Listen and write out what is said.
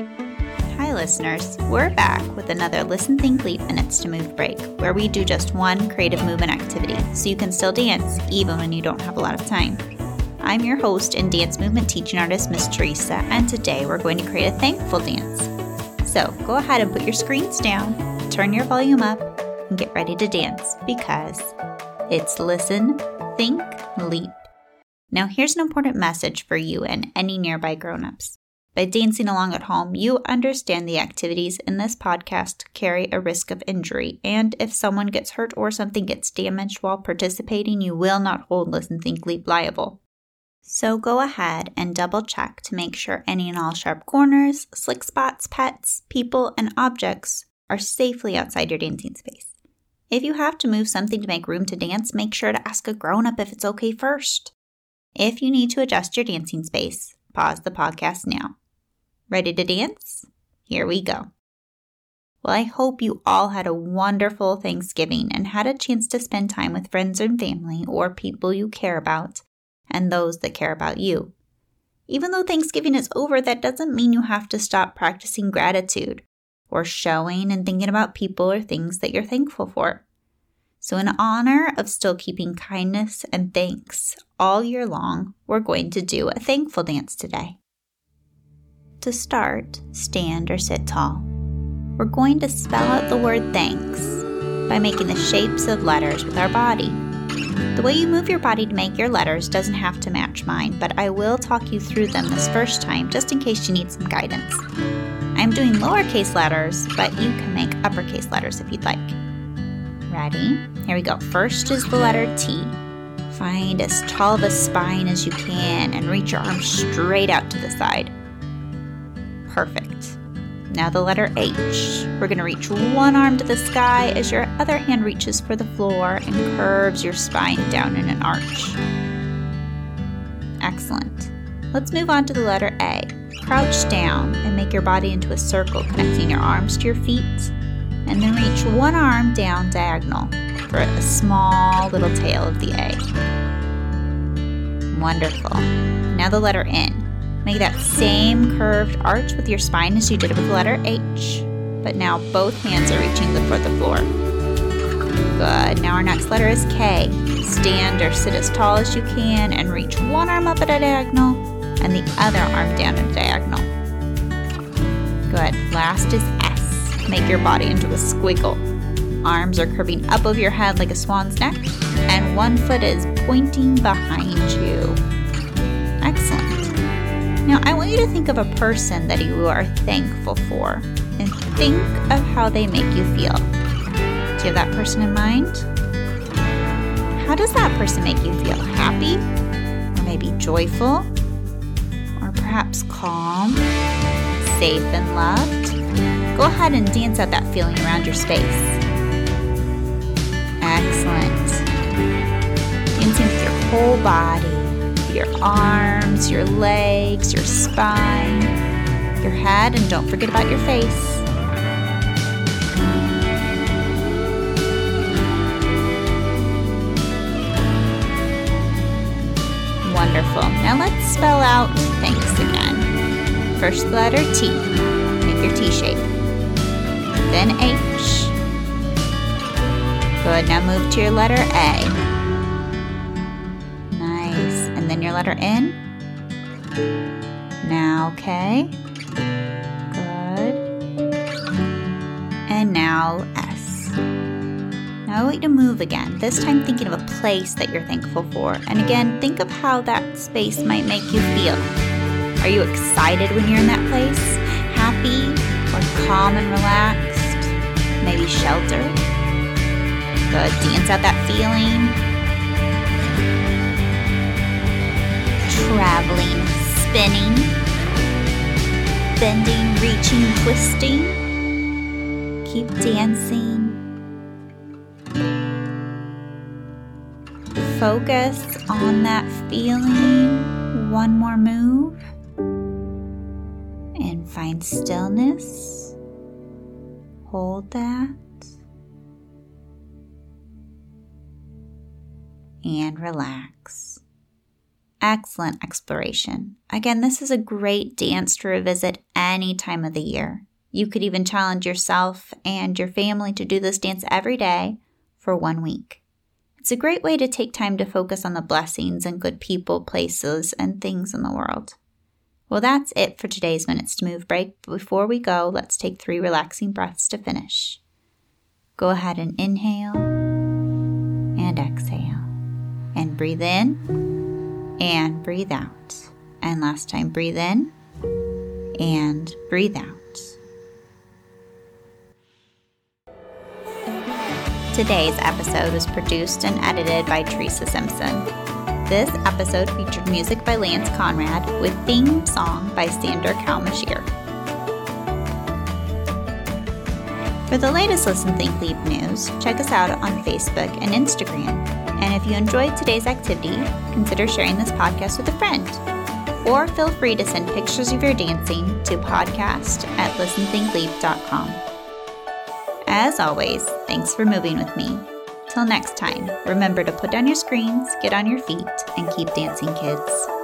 Hi, listeners. We're back with another Listen, Think, Leap Minutes to Move break, where we do just one creative movement activity so you can still dance even when you don't have a lot of time. I'm your host and dance movement teaching artist, Miss Teresa, and today we're going to create a thankful dance. So go ahead and put your screens down, turn your volume up, and get ready to dance because it's Listen, Think, Leap. Now, here's an important message for you and any nearby grown-ups. By dancing along at home, you understand the activities in this podcast carry a risk of injury, and if someone gets hurt or something gets damaged while participating, you will not hold Listen Think Leap liable. So go ahead and double check to make sure any and all sharp corners, slick spots, pets, people, and objects are safely outside your dancing space. If you have to move something to make room to dance, make sure to ask a grown up if it's okay first. If you need to adjust your dancing space, pause the podcast now. Ready to dance? Here we go. Well, I hope you all had a wonderful Thanksgiving and had a chance to spend time with friends and family or people you care about and those that care about you. Even though Thanksgiving is over, that doesn't mean you have to stop practicing gratitude or showing and thinking about people or things that you're thankful for. So, in honor of still keeping kindness and thanks all year long, we're going to do a thankful dance today. To start, stand or sit tall. We're going to spell out the word thanks by making the shapes of letters with our body. The way you move your body to make your letters doesn't have to match mine, but I will talk you through them this first time just in case you need some guidance. I'm doing lowercase letters, but you can make uppercase letters if you'd like. Ready? Here we go. First is the letter T. Find as tall of a spine as you can and reach your arms straight out to the side. Perfect. Now the letter H. We're going to reach one arm to the sky as your other hand reaches for the floor and curves your spine down in an arch. Excellent. Let's move on to the letter A. Crouch down and make your body into a circle, connecting your arms to your feet and then reach one arm down diagonal for a small little tail of the A. Wonderful. Now the letter N. Make that same curved arch with your spine as you did with the letter H, but now both hands are reaching for the floor. Good. Now our next letter is K. Stand or sit as tall as you can and reach one arm up at a diagonal and the other arm down at a diagonal. Good. Last is S. make your body into a squiggle. Arms are curving up over your head like a swan's neck, and one foot is pointing behind you. Excellent. Now, I want you to think of a person that you are thankful for and think of how they make you feel. Do you have that person in mind? How does that person make you feel? Happy? Or maybe joyful? Or perhaps calm? Safe and loved? Go ahead and dance out that feeling around your space. Excellent. Dancing with your whole body, your arms, your legs, your spine, your head, and don't forget about your face. Wonderful. Now let's spell out thanks again. First letter T. Make your T shape then H. Good, now move to your letter A. Nice, and then your letter N. Now K. Good. And now S. Now I want you to move again, this time thinking of a place that you're thankful for. And again, think of how that space might make you feel. Are you excited when you're in that place? Happy or calm and relaxed? maybe shelter. Good. Dance out that feeling. Traveling, spinning, bending, reaching, twisting. Keep dancing. Focus on that feeling. One more move. And find stillness. Hold that. And relax. Excellent exploration. Again, this is a great dance to revisit any time of the year. You could even challenge yourself and your family to do this dance every day for one week. It's a great way to take time to focus on the blessings and good people, places, and things in the world. Well, that's it for today's Minutes to Move break. Before we go, let's take three relaxing breaths to finish. Go ahead and inhale and exhale. And breathe in and breathe out. And last time, breathe in and breathe out. Today's episode was produced and edited by Teresa Simpson. This episode featured music by Lance Conrad with theme song by Sander Kalmashir. For the latest Listen Think Leap news, check us out on Facebook and Instagram. And if you enjoyed today's activity, consider sharing this podcast with a friend. Or feel free to send pictures of your dancing to podcast at listenthinkleap.com. As always, thanks for moving with me. Till next time, remember to put down your screens, get on your feet, and keep dancing, kids.